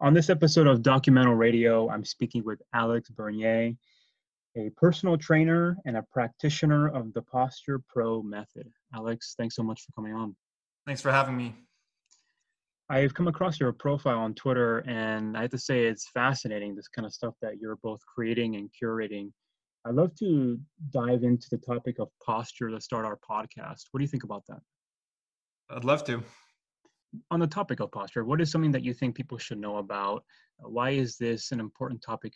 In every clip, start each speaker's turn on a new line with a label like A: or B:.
A: On this episode of Documental Radio, I'm speaking with Alex Bernier, a personal trainer and a practitioner of the Posture Pro method. Alex, thanks so much for coming on.
B: Thanks for having me.
A: I've come across your profile on Twitter, and I have to say it's fascinating this kind of stuff that you're both creating and curating. I'd love to dive into the topic of posture to start our podcast. What do you think about that?
B: I'd love to
A: on the topic of posture, what is something that you think people should know about? Why is this an important topic?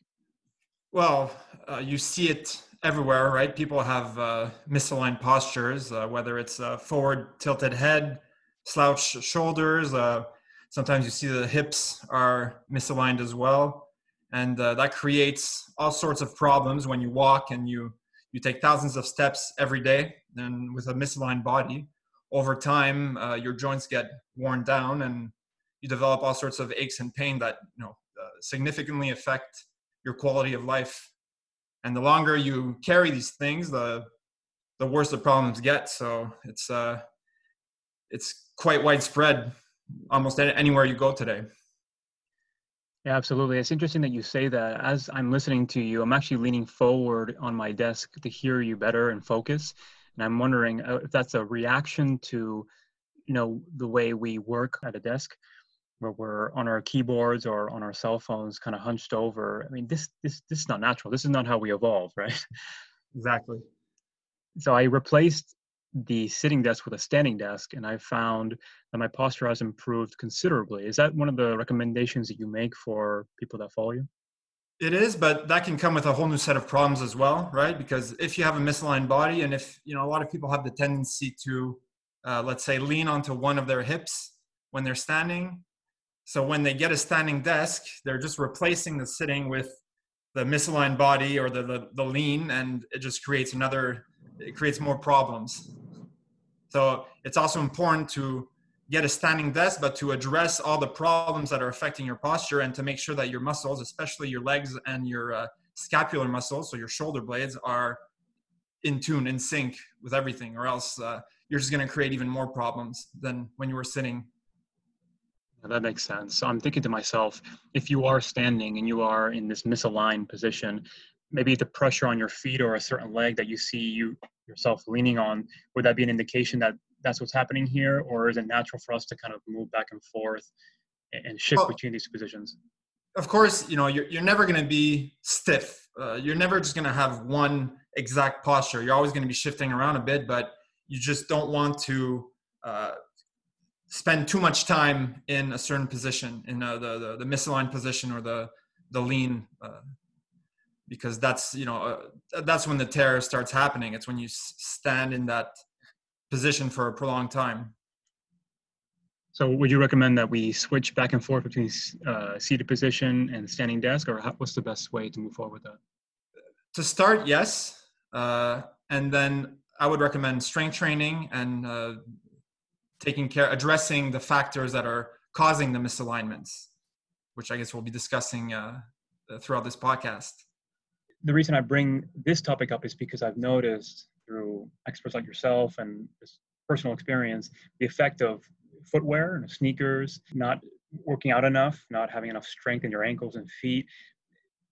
B: Well, uh, you see it everywhere, right? People have uh, misaligned postures, uh, whether it's a forward tilted head, slouched shoulders. Uh, sometimes you see the hips are misaligned as well. And uh, that creates all sorts of problems when you walk and you, you take thousands of steps every day and with a misaligned body over time uh, your joints get worn down and you develop all sorts of aches and pain that you know uh, significantly affect your quality of life and the longer you carry these things the the worse the problems get so it's uh it's quite widespread almost anywhere you go today
A: yeah, absolutely. It's interesting that you say that. As I'm listening to you, I'm actually leaning forward on my desk to hear you better and focus and i'm wondering uh, if that's a reaction to you know the way we work at a desk where we're on our keyboards or on our cell phones kind of hunched over. I mean this this this is not natural. This is not how we evolve right?
B: Exactly.
A: So i replaced the sitting desk with a standing desk and i found that my posture has improved considerably. Is that one of the recommendations that you make for people that follow you
B: it is, but that can come with a whole new set of problems as well, right? Because if you have a misaligned body, and if you know a lot of people have the tendency to, uh, let's say, lean onto one of their hips when they're standing. So when they get a standing desk, they're just replacing the sitting with the misaligned body or the, the, the lean, and it just creates another. It creates more problems. So it's also important to get a standing desk, but to address all the problems that are affecting your posture and to make sure that your muscles, especially your legs and your uh, scapular muscles, so your shoulder blades, are in tune, in sync with everything, or else uh, you're just going to create even more problems than when you were sitting.
A: That makes sense. So I'm thinking to myself, if you are standing and you are in this misaligned position, maybe the pressure on your feet or a certain leg that you see you yourself leaning on, would that be an indication that that's what's happening here, or is it natural for us to kind of move back and forth and shift between these positions?
B: Of course, you know you're you're never going to be stiff. Uh, you're never just going to have one exact posture. You're always going to be shifting around a bit, but you just don't want to uh, spend too much time in a certain position, in uh, the, the, the misaligned position or the the lean, uh, because that's you know uh, that's when the tear starts happening. It's when you stand in that position for a prolonged time.
A: So, would you recommend that we switch back and forth between uh, seated position and standing desk, or how, what's the best way to move forward with that?
B: To start, yes, uh, and then I would recommend strength training and uh, taking care, addressing the factors that are causing the misalignments, which I guess we'll be discussing uh, throughout this podcast.
A: The reason I bring this topic up is because I've noticed through experts like yourself and personal experience the effect of footwear and sneakers not working out enough not having enough strength in your ankles and feet.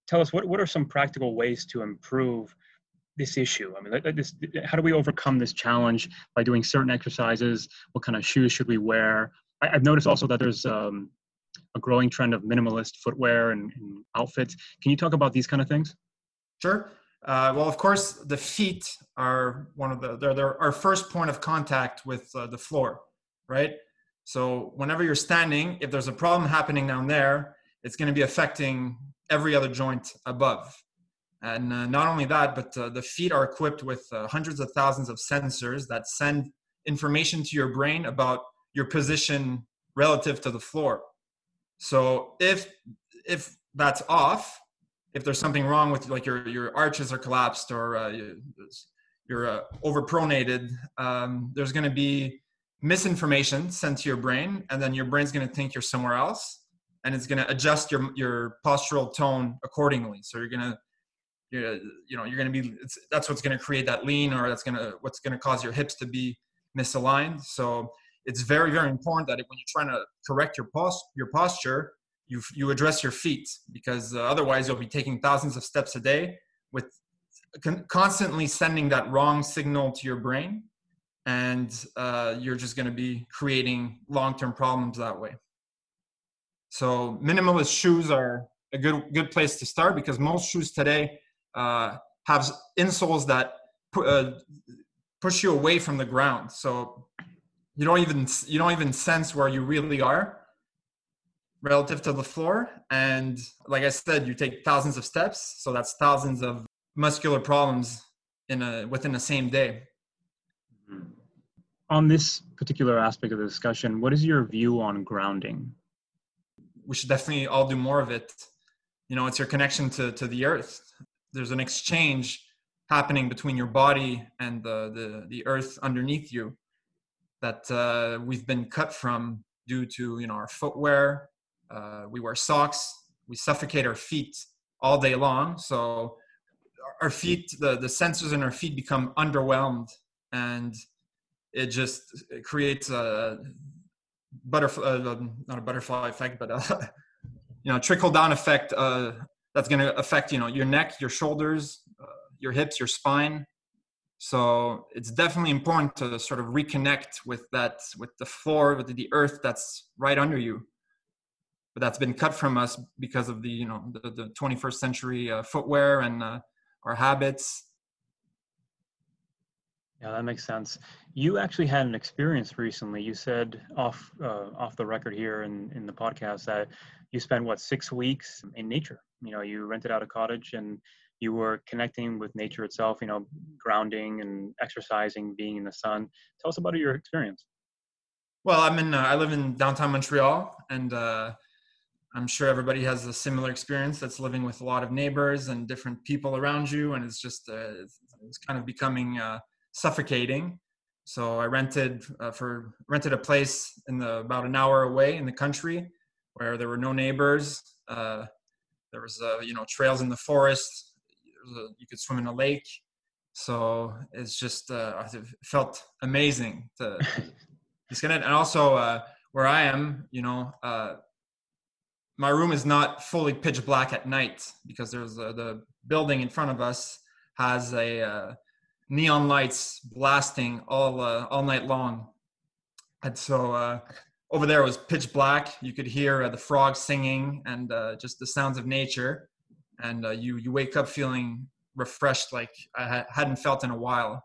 A: Tell us what, what are some practical ways to improve this issue? I mean this, how do we overcome this challenge by doing certain exercises? What kind of shoes should we wear? I, have noticed also that there's um, a growing trend of minimalist footwear and, and outfits. Can you talk about these kind of things?
B: Sure uh, well, of course, the feet are one of the they're, they're our first point of contact with uh, the floor, right? So whenever you're standing, if there's a problem happening down there, it's going to be affecting every other joint above. And uh, not only that, but uh, the feet are equipped with uh, hundreds of thousands of sensors that send information to your brain about your position relative to the floor. So if if that's off, if there's something wrong with like your your arches are collapsed or uh, you're uh, overpronated, um, there's going to be misinformation sent to your brain, and then your brain's going to think you're somewhere else, and it's going to adjust your your postural tone accordingly. So you're going to you're, you know you're going to be that's what's going to create that lean or that's going to what's going to cause your hips to be misaligned so it's very very important that when you're trying to correct your post your posture you you address your feet because uh, otherwise you'll be taking thousands of steps a day with con- constantly sending that wrong signal to your brain and uh, you're just going to be creating long-term problems that way. So minimalist shoes are a good good place to start because most shoes today uh, have insoles that pu- uh, push you away from the ground. So you don't even you don't even sense where you really are relative to the floor. And like i said you take thousands of steps. So that's thousands of muscular problems in a within the same day.
A: On this particular aspect of the discussion, what is your view on grounding?
B: we should definitely all do more of it. You know it's your connection to to the earth. There's an exchange happening between your body and the the, the earth underneath you that uh, we've been cut from due to you know our footwear uh, we wear socks we suffocate our feet all day long. So our feet the, the sensors in our feet become underwhelmed and it just it creates a butterfly uh, not a butterfly effect but a you know trickle down effect uh, that's going to affect you know your neck your shoulders uh, your hips your spine. So it's definitely important to sort of reconnect with that with the floor with the earth that's right under you but that's been cut from us because of the you know the, the 21st century uh, footwear and uh, our habits
A: Yeah, that makes sense. You actually had an experience recently. You said off uh, off the record here in, in the podcast that you spent what six weeks in nature. You know, you rented out a cottage and you were connecting with nature itself. You know, grounding and exercising, being in the sun. Tell us about your experience.
B: Well, I'm in. Uh, I live in downtown Montreal, and uh, I'm sure everybody has a similar experience. That's living with a lot of neighbors and different people around you, and it's just uh, it's, it's kind of becoming uh, suffocating. So I rented uh, for rented a place in the about an hour away in the country, where there were no neighbors. Uh, there was uh, you know trails in the forest. You could swim in a lake. So it's just uh, it felt amazing to disconnect. And also uh, where I am, you know, uh, my room is not fully pitch black at night because there's a, the building in front of us has a uh, neon lights blasting all uh, all night long, and so uh, over there was pitch black. You could hear uh, the frogs singing and uh, just the sounds of nature, and uh, you you wake up feeling refreshed like I ha- hadn't felt in a while.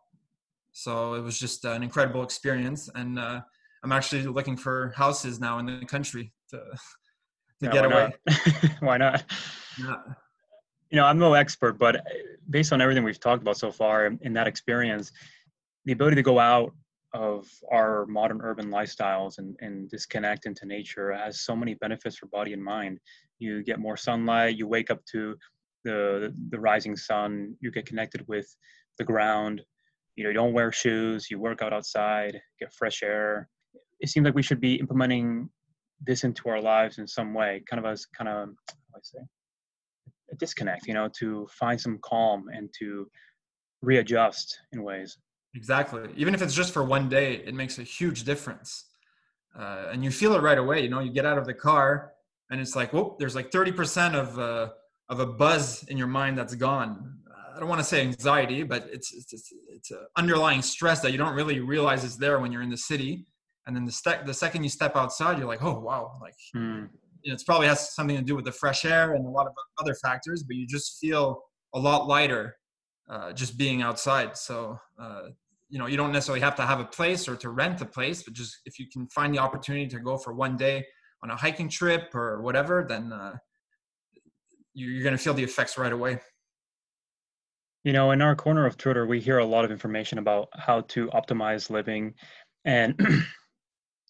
B: So it was just an incredible experience, and I'm actually looking for houses now in the country to to
A: Yeah,
B: get
A: why
B: away.
A: Not? why not?
B: Yeah.
A: You know, I'm no expert, but based on everything we've talked about so far in that experience, the ability to go out of our modern urban lifestyles and, and disconnect into nature has so many benefits for body and mind. You get more sunlight, you wake up to the the rising sun, you get connected with the ground, you know, you don't wear shoes, you work out outside, get fresh air. It seems like we should be implementing this into our lives in some way, kind of as kind of I say a disconnect, you know, to find some calm and to readjust in ways.
B: Exactly. Even if it's just for one day, it makes a huge difference. Uh, and you feel it right away. You know, you get out of the car and it's like, whoop, there's like 30% of, uh, of a buzz in your mind that's gone. I don't want to say anxiety, but it's, it's, it's, it's an underlying stress that you don't really realize is there when you're in the city. And then the, ste- the second you step outside, you're like, oh, wow. Like,
A: Hmm.
B: you know, it's probably has something to do with the fresh air and a lot of other factors, but you just feel a lot lighter uh, just being outside. So, uh, you know, you don't necessarily have to have a place or to rent a place, but just if you can find the opportunity to go for one day on a hiking trip or whatever, then uh, you're going to feel the effects right away.
A: You know, in our corner of Twitter, we hear a lot of information about how to optimize living, and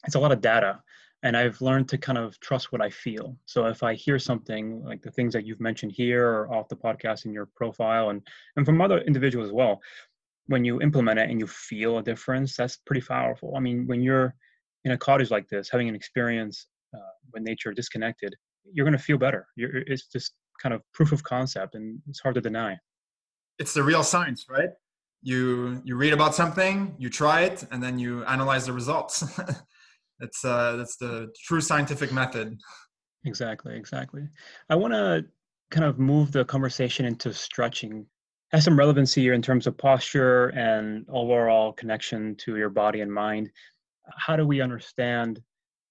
A: it's a lot of data. And I've learned to kind of trust what I feel. So if I hear something like the things that you've mentioned here or off the podcast in your profile, and and from other individuals as well, when you implement it and you feel a difference, that's pretty powerful. I mean, when you're in a cottage like this, having an experience uh, with nature disconnected, you're going to feel better. You're, it's just kind of proof of concept, and it's hard to deny.
B: It's the real science, right? You you read about something, you try it, and then you analyze the results. that's uh, that's the true scientific method.
A: Exactly, exactly. I want to kind of move the conversation into stretching. Has some relevancy here in terms of posture and overall connection to your body and mind. How do we understand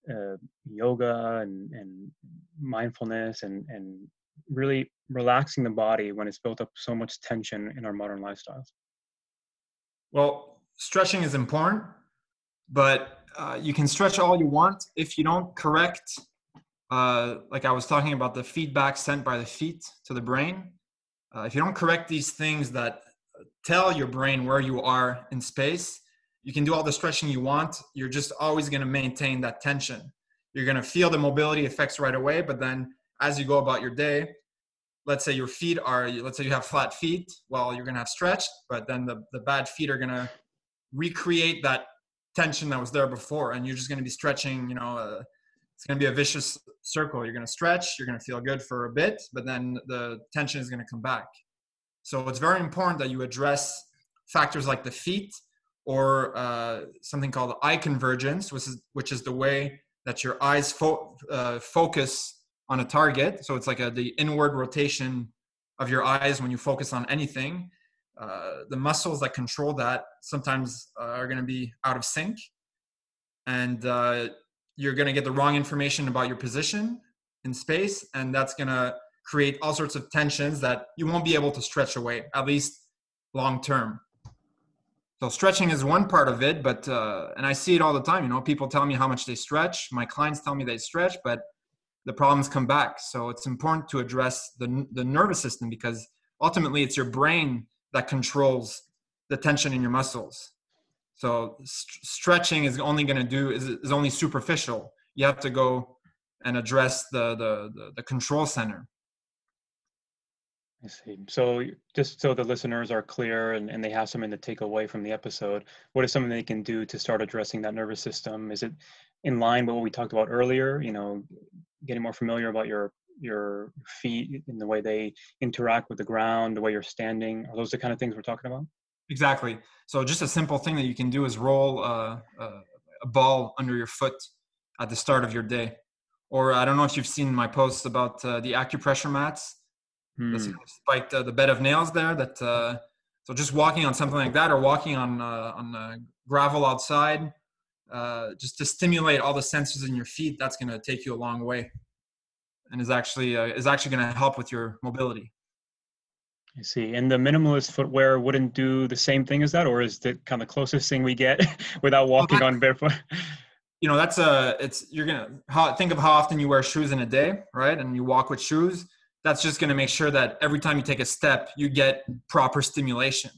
A: uh, yoga and, and mindfulness and, and really relaxing the body when it's built up so much tension in our modern lifestyles?
B: Well, stretching is important, but uh, you can stretch all you want if you don't correct uh, like I was talking about the feedback sent by the feet to the brain. Uh, if you don't correct these things that tell your brain where you are in space, you can do all the stretching you want. You're just always going to maintain that tension. You're going to feel the mobility effects right away, but then as you go about your day, let's say your feet are, let's say you have flat feet, well, you're going to have stretched, but then the, the bad feet are going to recreate that tension that was there before, and you're just going to be stretching, you know, uh, it's going to be a vicious circle. You're going to stretch, you're going to feel good for a bit, but then the tension is going to come back. So it's very important that you address factors like the feet or uh, something called eye convergence, which is, which is the way that your eyes fo- uh, focus on a target. So it's like a, the inward rotation of your eyes when you focus on anything. Uh, the muscles that control that sometimes uh, are going to be out of sync. And uh, you're going to get the wrong information about your position in space and that's going to create all sorts of tensions that you won't be able to stretch away at least long term. So stretching is one part of it but uh, and i see it all the time you know people tell me how much they stretch. My clients tell me they stretch but the problems come back. So it's important to address the, the nervous system because ultimately it's your brain that controls the tension in your muscles so st- stretching is only going to do is, is only superficial. You have to go and address the, the the, the control center.
A: I see. So just so the listeners are clear and, and they have something to take away from the episode, what is something they can do to start addressing that nervous system? Is it in line with what we talked about earlier? You know, getting more familiar about your your feet and the way they interact with the ground, the way you're standing. Are those the kind of things we're talking about?
B: Exactly. So just a simple thing that you can do is roll a, a, a ball under your foot at the start of your day. Or I don't know if you've seen my posts about uh, the acupressure mats. Hmm. Spiked uh, the bed of nails there. That uh, so just walking on something like that, or walking on uh, on gravel outside, uh, just to stimulate all the senses in your feet. That's going to take you a long way, and is actually uh, is actually going to help with your mobility.
A: I see. And the minimalist footwear wouldn't do the same thing as that, or is it kind of the closest thing we get without walking well, that, on barefoot?
B: You know, that's a. It's you're gonna how, think of how often you wear shoes in a day, right? And you walk with shoes. That's just gonna make sure that every time you take a step, you get proper stimulation,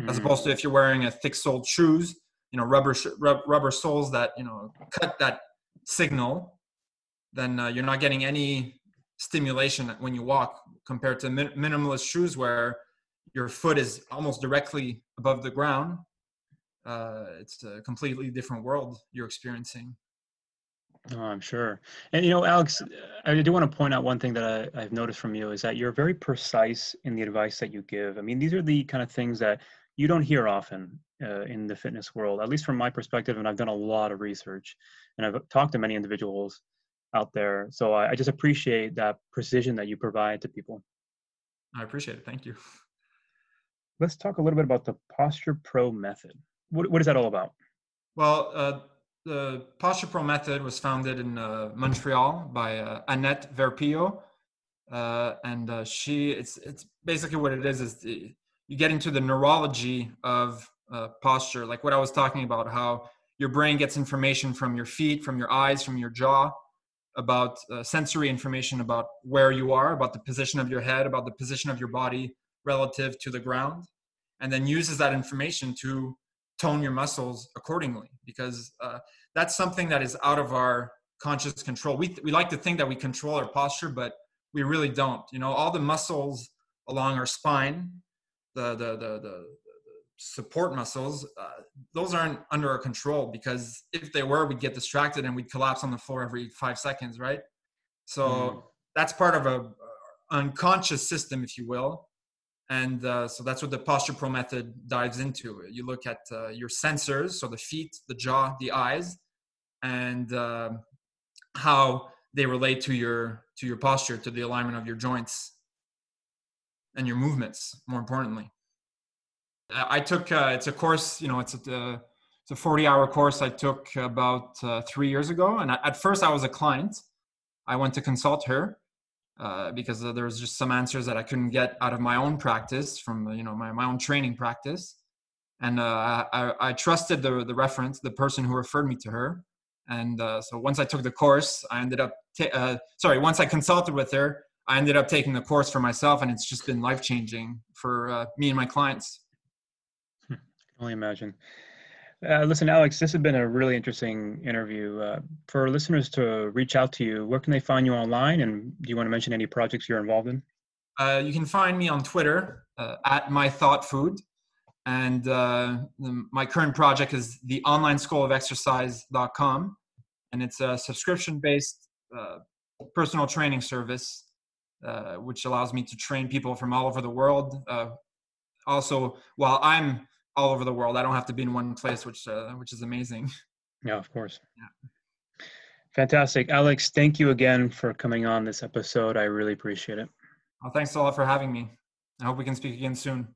B: mm-hmm. as opposed to if you're wearing a thick-soled shoes, you know, rubber rubber soles that you know cut that signal. Then uh, you're not getting any stimulation when you walk compared to min- minimalist shoes where your foot is almost directly above the ground. Uh, it's a completely different world you're experiencing.
A: Oh, i'm sure. And you know alex i do want to point out one thing that I, i've noticed from you is that you're very precise in the advice that you give. I mean these are the kind of things that you don't hear often uh, in the fitness world at least from my perspective and i've done a lot of research and i've talked to many individuals out there. So I, I just appreciate that precision that you provide to people.
B: I appreciate it. Thank you.
A: Let's talk a little bit about the Posture Pro method. What, what is that all about?
B: Well, uh, the Posture Pro method was founded in uh, Montreal by uh, Annette Verpillot. Uh, and uh, she, it's, it's basically what it is, is the, you get into the neurology of uh, posture, like what I was talking about, how your brain gets information from your feet, from your eyes, from your jaw, about uh, sensory information about where you are, about the position of your head, about the position of your body relative to the ground, and then uses that information to tone your muscles accordingly because uh, that's something that is out of our conscious control. We, we like to think that we control our posture, but we really don't. You know, all the muscles along our spine, the, the, the, the, support muscles, uh, those aren't under our control because if they were, we'd get distracted and we'd collapse on the floor every five seconds, right? So mm. that's part of a unconscious system, if you will. And uh, so that's what the Posture Pro method dives into. You look at uh, your sensors, so the feet, the jaw, the eyes, and um, how they relate to your to your posture, to the alignment of your joints and your movements. More importantly, I took uh, it's a course. You know, it's a it's a 40 hour course I took about uh, three years ago. And at first, I was a client. I went to consult her uh, because there was just some answers that I couldn't get out of my own practice from you know my, my own training practice. And uh, I, I trusted the the reference, the person who referred me to her. And uh, so once I took the course, I ended up uh, sorry. Once I consulted with her, I ended up taking the course for myself, and it's just been life changing for uh, me and my clients.
A: Only imagine. Uh, listen, Alex, this has been a really interesting interview. Uh, for listeners to reach out to you, where can they find you online? And do you want to mention any projects you're involved in?
B: Uh, you can find me on Twitter uh, at my thought food. And uh, the, my current project is the online school of exercise.com. And it's a subscription based uh, personal training service, which allows me to train people from all over the world. also, while I'm all over the world. I don't have to be in one place, which uh, which is amazing.
A: Yeah, of course. Yeah. Fantastic, Alex. Thank you again for coming on this episode. I really appreciate it.
B: Well, thanks a lot for having me. I hope we can speak again soon.